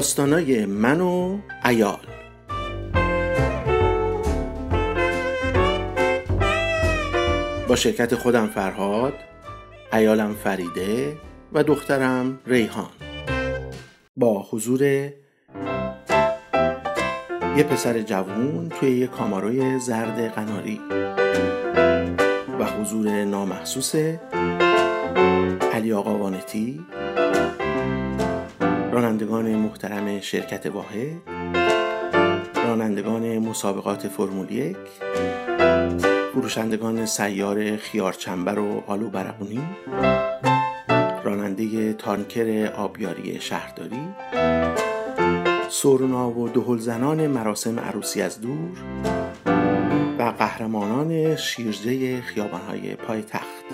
داستانای من و ایال با شرکت خودم فرهاد ایالم فریده و دخترم ریحان. با حضور یه پسر جوون توی یه کاماروی زرد قناری و حضور نامحسوس علی آقا وانتی رانندگان محترم شرکت واحد رانندگان مسابقات فرمول یک فروشندگان سیار خیارچنبر و آلو برقونی راننده تانکر آبیاری شهرداری سرنا و دهل زنان مراسم عروسی از دور و قهرمانان شیرجه خیابانهای پای تخت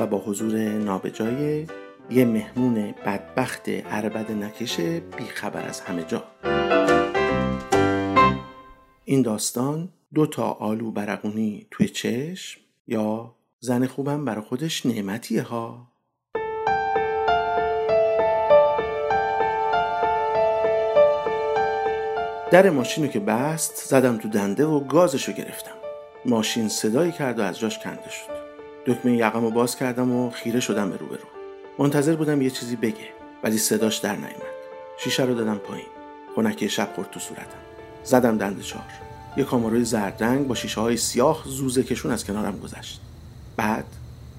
و با حضور نابجای یه مهمون بدبخت عربد نکش بیخبر از همه جا. این داستان دو تا آلو برقونی توی چشم یا زن خوبم برا خودش نعمتیه ها. در ماشین رو که بست زدم تو دنده و گازشو گرفتم. ماشین صدایی کرد و از جاش کنده شد. دکمه یقم رو باز کردم و خیره شدم به رو برو منتظر بودم یه چیزی بگه ولی صداش در نیامد شیشه رو دادم پایین. خونکی شب خورد تو صورتم. زدم دنده چهار. یه کاماروی زرد رنگ با شیشه های سیاه زوزه کشون از کنارم گذشت. بعد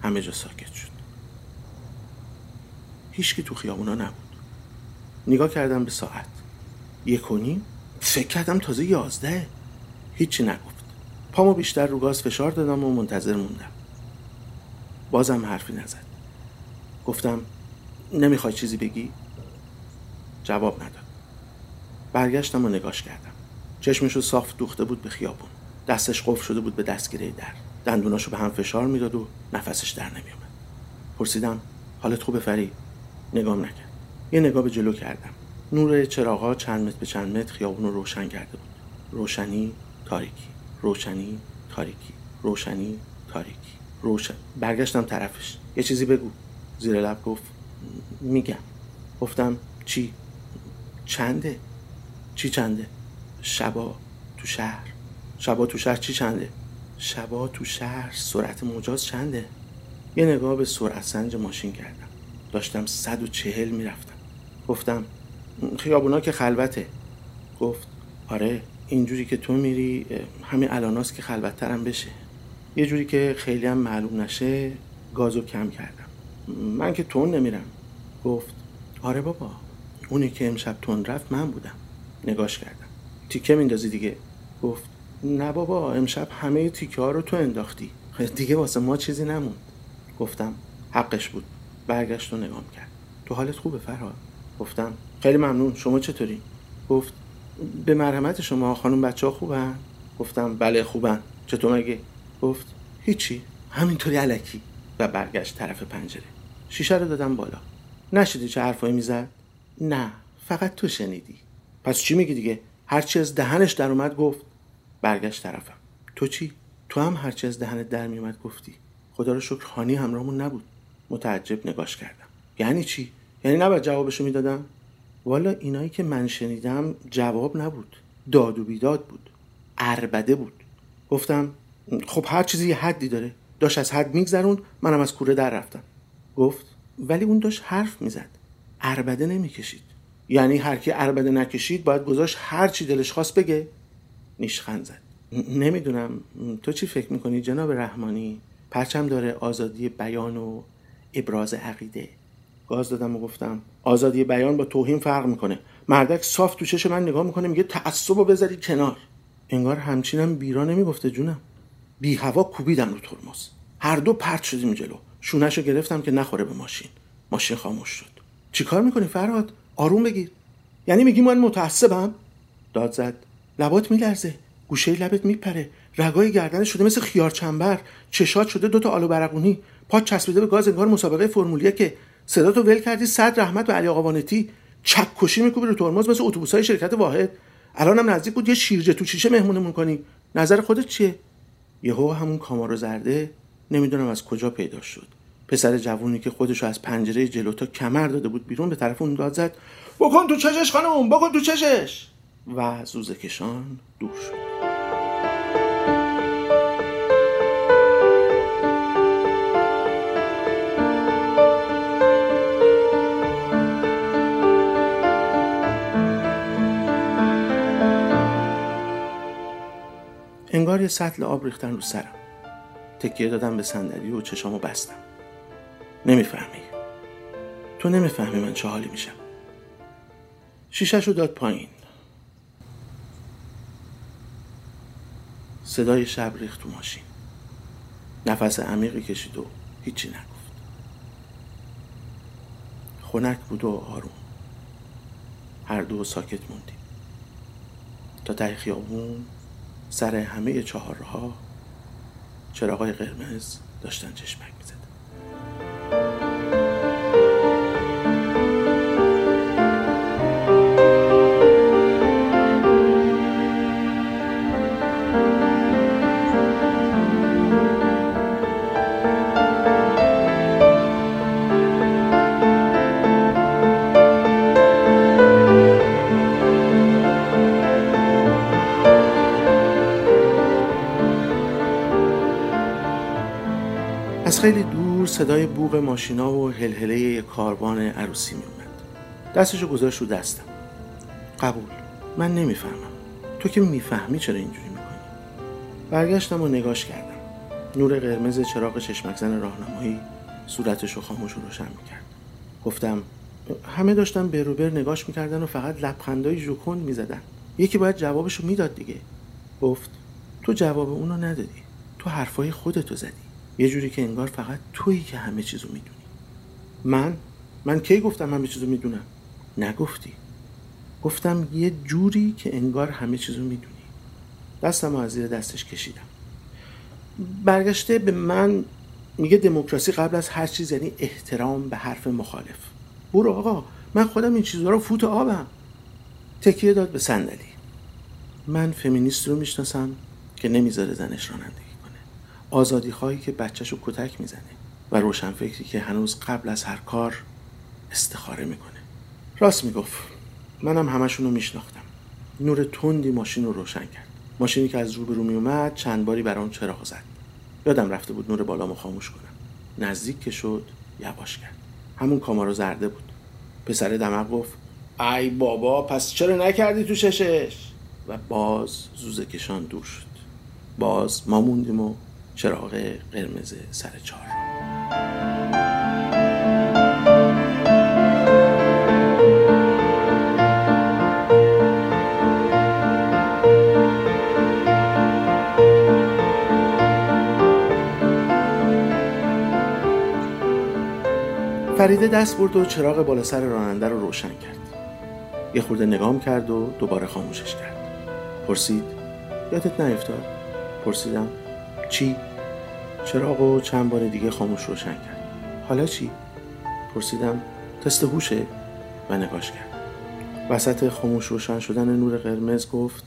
همه جا ساکت شد. هیچکی تو خیابونا نبود. نگاه کردم به ساعت. یک و نیم؟ فکر کردم تازه یازده. هیچی نگفت. پامو بیشتر رو گاز فشار دادم و منتظر موندم. بازم حرفی نزد. گفتم نمی‌خوای چیزی بگی؟ جواب نداد. برگشتم و نگاش کردم. چشمشو صاف دوخته بود به خیابون. دستش قفل شده بود به دستگیره در. دندوناشو به هم فشار می‌داد و نفسش در نمیومد پرسیدم حالت خوبه فری؟ نگام نکرد. یه نگاه به جلو کردم. نور چراغا چند متر به چند متر خیابون رو روشن کرده بود. روشنی تاریکی. روشنی تاریکی. روشنی تاریکی. روشن. برگشتم طرفش. یه چیزی بگو. زیر لب گفت میگم. گفتم چی؟ چنده؟ چی چنده؟ شبا تو شهر. شبا تو شهر چی چنده؟ شبا تو شهر سرعت مجاز چنده؟ یه نگاه به سرعت سنج ماشین کردم. داشتم صد و چهل می‌رفتم. گفتم خیابونا که خلوته. گفت آره اینجوری که تو میری همین الاناست که خلوتترم بشه. یه جوری که خیلی هم معلوم نشه گازو کم کردم. من که تون نمیرم. گفت آره بابا. اونی که امشب تون رفت من بودم. نگاش کردم. تیکه میندازی دیگه. گفت نه بابا امشب همه تیکه ها رو تو انداختی. دیگه واسه ما چیزی نموند. گفتم حقش بود. برگشت و نگام کرد تو حالت خوبه فرهاد؟ گفتم خیلی ممنون. شما چطوری؟ گفت به مرحمت شما خانم بچه ها خوبن؟ گفتم بله خوبن. چطور مگه؟ گفت هیچی. همینطوری علکی. و برگشت طرف پنجره. شیشه رو دادم بالا. نشدی چه حرفایی می‌زد؟ نه فقط تو شنیدی. پس چی میگی دیگه؟ هرچی از دهنش در اومد گفت برگشت طرفم. تو چی؟ تو هم هرچی از دهنت در میومد گفتی. خدا رو شکر هانی همراهمون نبود. متعجب نگاش کردم. یعنی چی؟ یعنی نباید جوابشو می‌دادم؟ والا اینایی که من شنیدم جواب نبود. داد و بیداد بود. اربده بود. گفتم خب هر چیزی یه حدی داره. داشت از حد میگذرون منم از کوره در رفتم. گفت ولی اون داشت حرف می‌زد. اربده نمی‌کشید. یعنی هر کی اربده نکشید باید گذاشت هر چی دلش خواست بگه. نیشخند زد. نمی‌دونم. تو چی فکر می‌کنی جناب رحمانی؟ پرچم داره آزادی بیان و ابراز عقیده. گاز دادم و گفتم آزادی بیان با توهین فرق می‌کنه. مردک صاف تو چش من نگاه می‌کنه میگه تعصب رو بذاری کنار. انگار همچینم بیرا نمی‌گفته جونم. بی هوا کوبیدم رو ترمز. هر دو پرت شدیم جلو. شونش رو گرفتم که نخوره به ماشین. ماشین خاموش شد. چیکار می‌کنی فرهاد؟ آروم بگیر. یعنی میگی من متعصبم؟ داد زد. لبات میلرزه. گوشه لبت میپره. رگای گردن شده مثل خیار چنبر. چشات شده دوتا آلو برقونی. پا چسبیده به گاز انگار مسابقه فرمولیه که صدا تو ول کردی صد رحمت و علی آقا وانتی چک کشی میکوبی رو ترمز مثل اتوبوسای شرکت واحد. الانم نزدیک بود یه شیرجه تو شیشه مهمونمون کنی. نظر خودت چیه؟ یهو همون کامارو زرده نمی‌دونم از کجا پیدا شد. پسر جوونی که خودشو از پنجره جلو تا کمر داده بود بیرون به طرف اون داد زد بکن تو چشش خانم بکن تو چشش. و زوزه کشان دور شد. انگار یه سطل آب ریختن رو سرم. تکیه دادم به صندلی و چشامو بستم. نمی‌فهمی. تو نمی‌فهمی من چه حالی میشم. شیشش رو داد پایین. صدای شب ریخت تو ماشین. نفس عمیقی کشید و هیچی نگفت. خنک بود و آروم. هر دو ساکت موندیم. تا ته خیابون سر همه چهارها چراغای قرمز داشتن چشمک خیلی دور صدای بوغ ماشینا و هلهله یک کاروان عروسی می اومد. دستشو گذاشت رو دستم. قبول. من نمی‌فهمم. تو که می‌فهمی چرا اینجوری می‌کنی؟ برگشتم و نگاش کردم. نور قرمز چراغ چشمک زن راهنمایی صورتش رو خاموش و روشن می‌کرد. گفتم همه داشتن بروبر نگاش می‌کردن و فقط لبخندای ژوکن می‌زدن. یکی باید جوابشو می‌داد دیگه. گفت تو جواب اونو ندادی. تو حرفای خودتو زدی. یه جوری که انگار فقط تویی که همه چیزو می‌دونی. من؟ من کی گفتم همه چیزو می‌دونم؟ نگفتی. گفتم یه جوری که انگار همه چیزو می‌دونی. دستم از زیر دستش کشیدم. برگشته به من میگه دموکراسی قبل از هر چیز یعنی احترام به حرف مخالف. برو آقا من خودم این چیزها رو فوت آبم. تکیه داد به صندلی. من فمینیست رو می‌شناسم که نمی‌ذاره زنش رانندگی. آزادی خواهی که بچهشو کتک می‌زنه و روشنفکری که هنوز قبل از هر کار استخاره می‌کنه. راست می‌گفت. منم همشون رو میشناختم. نور تندی ماشین رو روشن کرد. ماشینی که از روبرو میومد چند باری بر آن چراغ زد. یادم رفته بود نور بالامو خاموش کنم. نزدیک که شد یواش کرد. همون کامارو زرده بود. پسر دمق گفت ای بابا پس چرا نکردی تو ششش؟ و باز زوزه کشان دور شد. باز ما موندیم و چراغ قرمز سر چهار فریده دست برد و چراغ بالا سر راننده رو روشن کرد. یه خورده نگام کرد و دوباره خاموشش کرد. پرسید یادت نیفتاد؟ پرسیدم چی؟ چراغ و چند بار دیگه خاموش روشن کرد. حالا چی؟ پرسیدم تست هوشه؟ و نگاش کرد. وسط خاموش روشن شدن نور قرمز گفت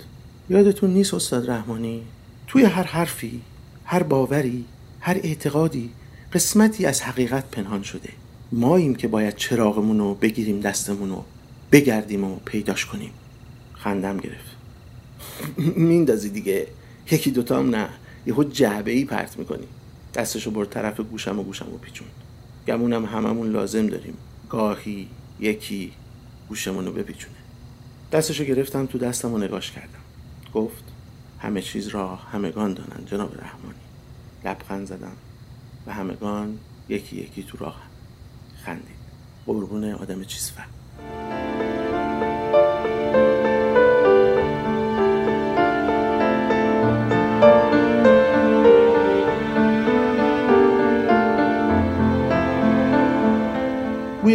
یادتون نیست استاد رحمانی؟ توی هر حرفی هر باوری هر اعتقادی قسمتی از حقیقت پنهان شده. ماییم که باید چراغمون رو بگیریم دستمون رو بگردیم و پیداش کنیم. خندم گرفت. میندازی دیگه. یکی دوتا نه. یهو جعبه ای پرت می‌کنی. دستشو برد طرف گوشم و گوشم و پیچون گمونم هممون لازم داریم. گاهی یکی گوشمونو بپیچونه. دستشو گرفتم تو دستم و نگاش کردم. گفت همه چیز را همگان دانند جناب رحمانی. لبخند زدم و همگان یکی یکی تو راه خندید. قربون آدم چیزفهم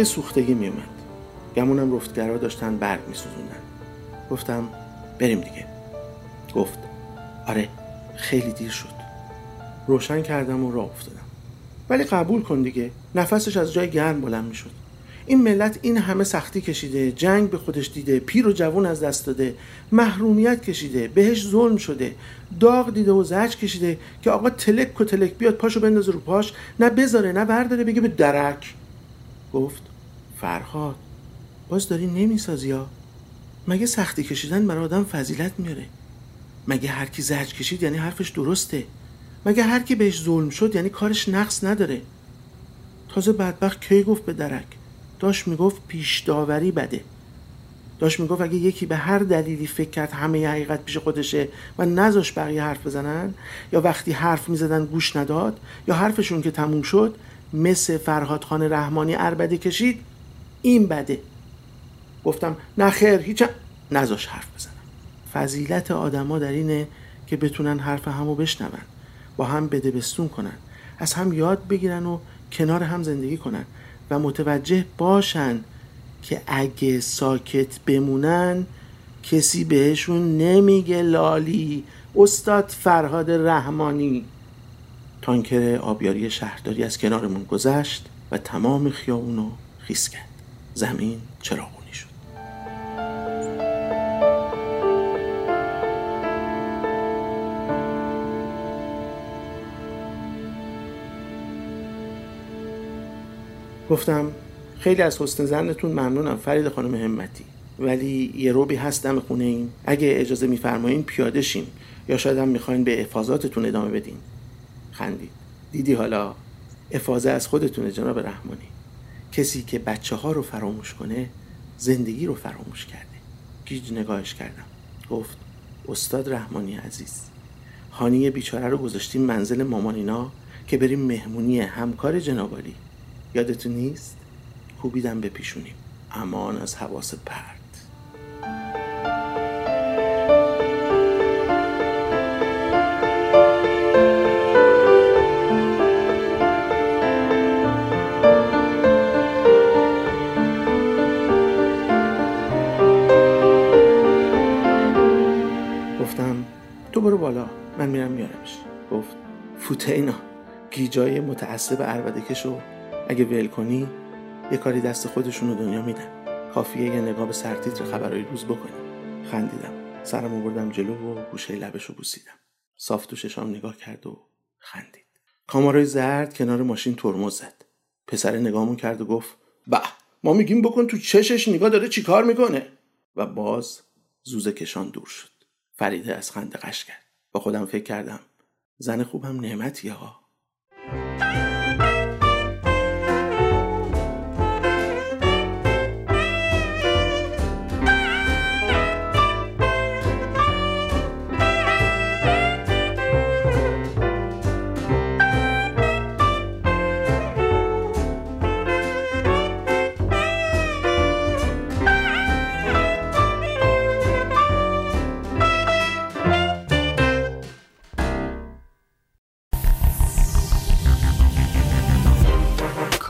بوی سوختگی میومد گمونم رفتگرها داشتن برگ میسوزوندن گفتم بریم دیگه. گفت آره خیلی دیر شد. روشن کردم و راه افتادم. ولی قبول کن دیگه نفسش از جای گرم بلند می‌شد این ملت این همه سختی کشیده جنگ به خودش دیده پیر و جوون از دست داده محرومیت کشیده بهش ظلم شده داغ دیده و زج کشیده که آقا تلک و تلک بیاد پاشو بندازه رو پاش نه بذاره نه برداره بگه به درک. گفت فرهاد. باز داری نمی‌سازی ها مگه سختی کشیدن برای آدم فضیلت میاره؟ مگه هر کی زرج کشید یعنی حرفش درسته؟ مگه هر کی بهش ظلم شد یعنی کارش نقص نداره؟ تازه بدبخت کی گفت به درک؟ داشت می‌گفت پیش داوری بده. داشت می‌گفت اگه یکی به هر دلیلی فکر کرد همه حقیقت پیش خودشه و نذاش بقیه حرف بزنن یا وقتی حرف می‌زدن گوش نداد یا حرفشون که تموم شد مثل فرهاد خان رحمانی اربده کشید این بده. گفتم نه خیر هیچ نذاش حرف بزنم. فضیلت آدما در اینه که بتونن حرف همو بشنون با هم بدبستون کنن از هم یاد بگیرن و کنار هم زندگی کنن و متوجه باشن که اگه ساکت بمونن کسی بهشون نمیگه لالی استاد فرهاد رحمانی. تانکر آبیاری شهرداری از کنارمون گذشت و تمام خیابونو خیس کرد. زمین چراغونی شد. گفتم خیلی از حسن زنتون ممنونم فرید خانم همتی. ولی یه روبی هست دم خونه این اگه اجازه میفرمایین پیاده شیم. یا شاید هم می‌خواین به افاظاتتون ادامه بدین. خندید. دیدی حالا افاظه از خودتونه جناب رحمانی. کسی که بچه ها رو فراموش کنه زندگی رو فراموش کرده. گیج نگاهش کردم. گفت استاد رحمانی عزیز هانی بیچاره رو گذاشتیم منزل مامانینا که بریم مهمونی همکار جنابالی. یادتون نیست؟ کوبیدم بپیشونیم. امان از حواس پرد. فوته اینا. گیجای متعصب عربده کشو اگه ول کنی یه کاری دست خودشون رو دنیا میدن. کافیه یه نگاه به سرتیتر خبرهای روز بکنی. خندیدم. سرم بردم جلو و گوشه لبش رو بوسیدم. صاف تو ششام نگاه کرد و خندید. کامارای زرد کنار ماشین ترمز زد. پسر نگاهمون کرد و گفت به ما میگیم بکن تو چشش نگاه داره چیکار می‌کنه؟ و باز زوزه کشان دور شد. فریده از خنده قش کرد. با خودم فکر کردم زن خوبم نعمتیه ها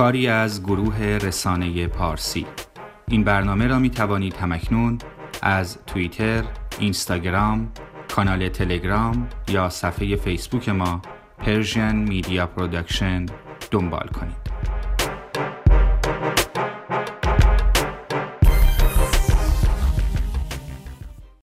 کاری از گروه رسانه پارسی این برنامه را می توانید همکنون از توییتر، اینستاگرام، کانال تلگرام یا صفحه فیسبوک ما Persian Media Production دنبال کنید.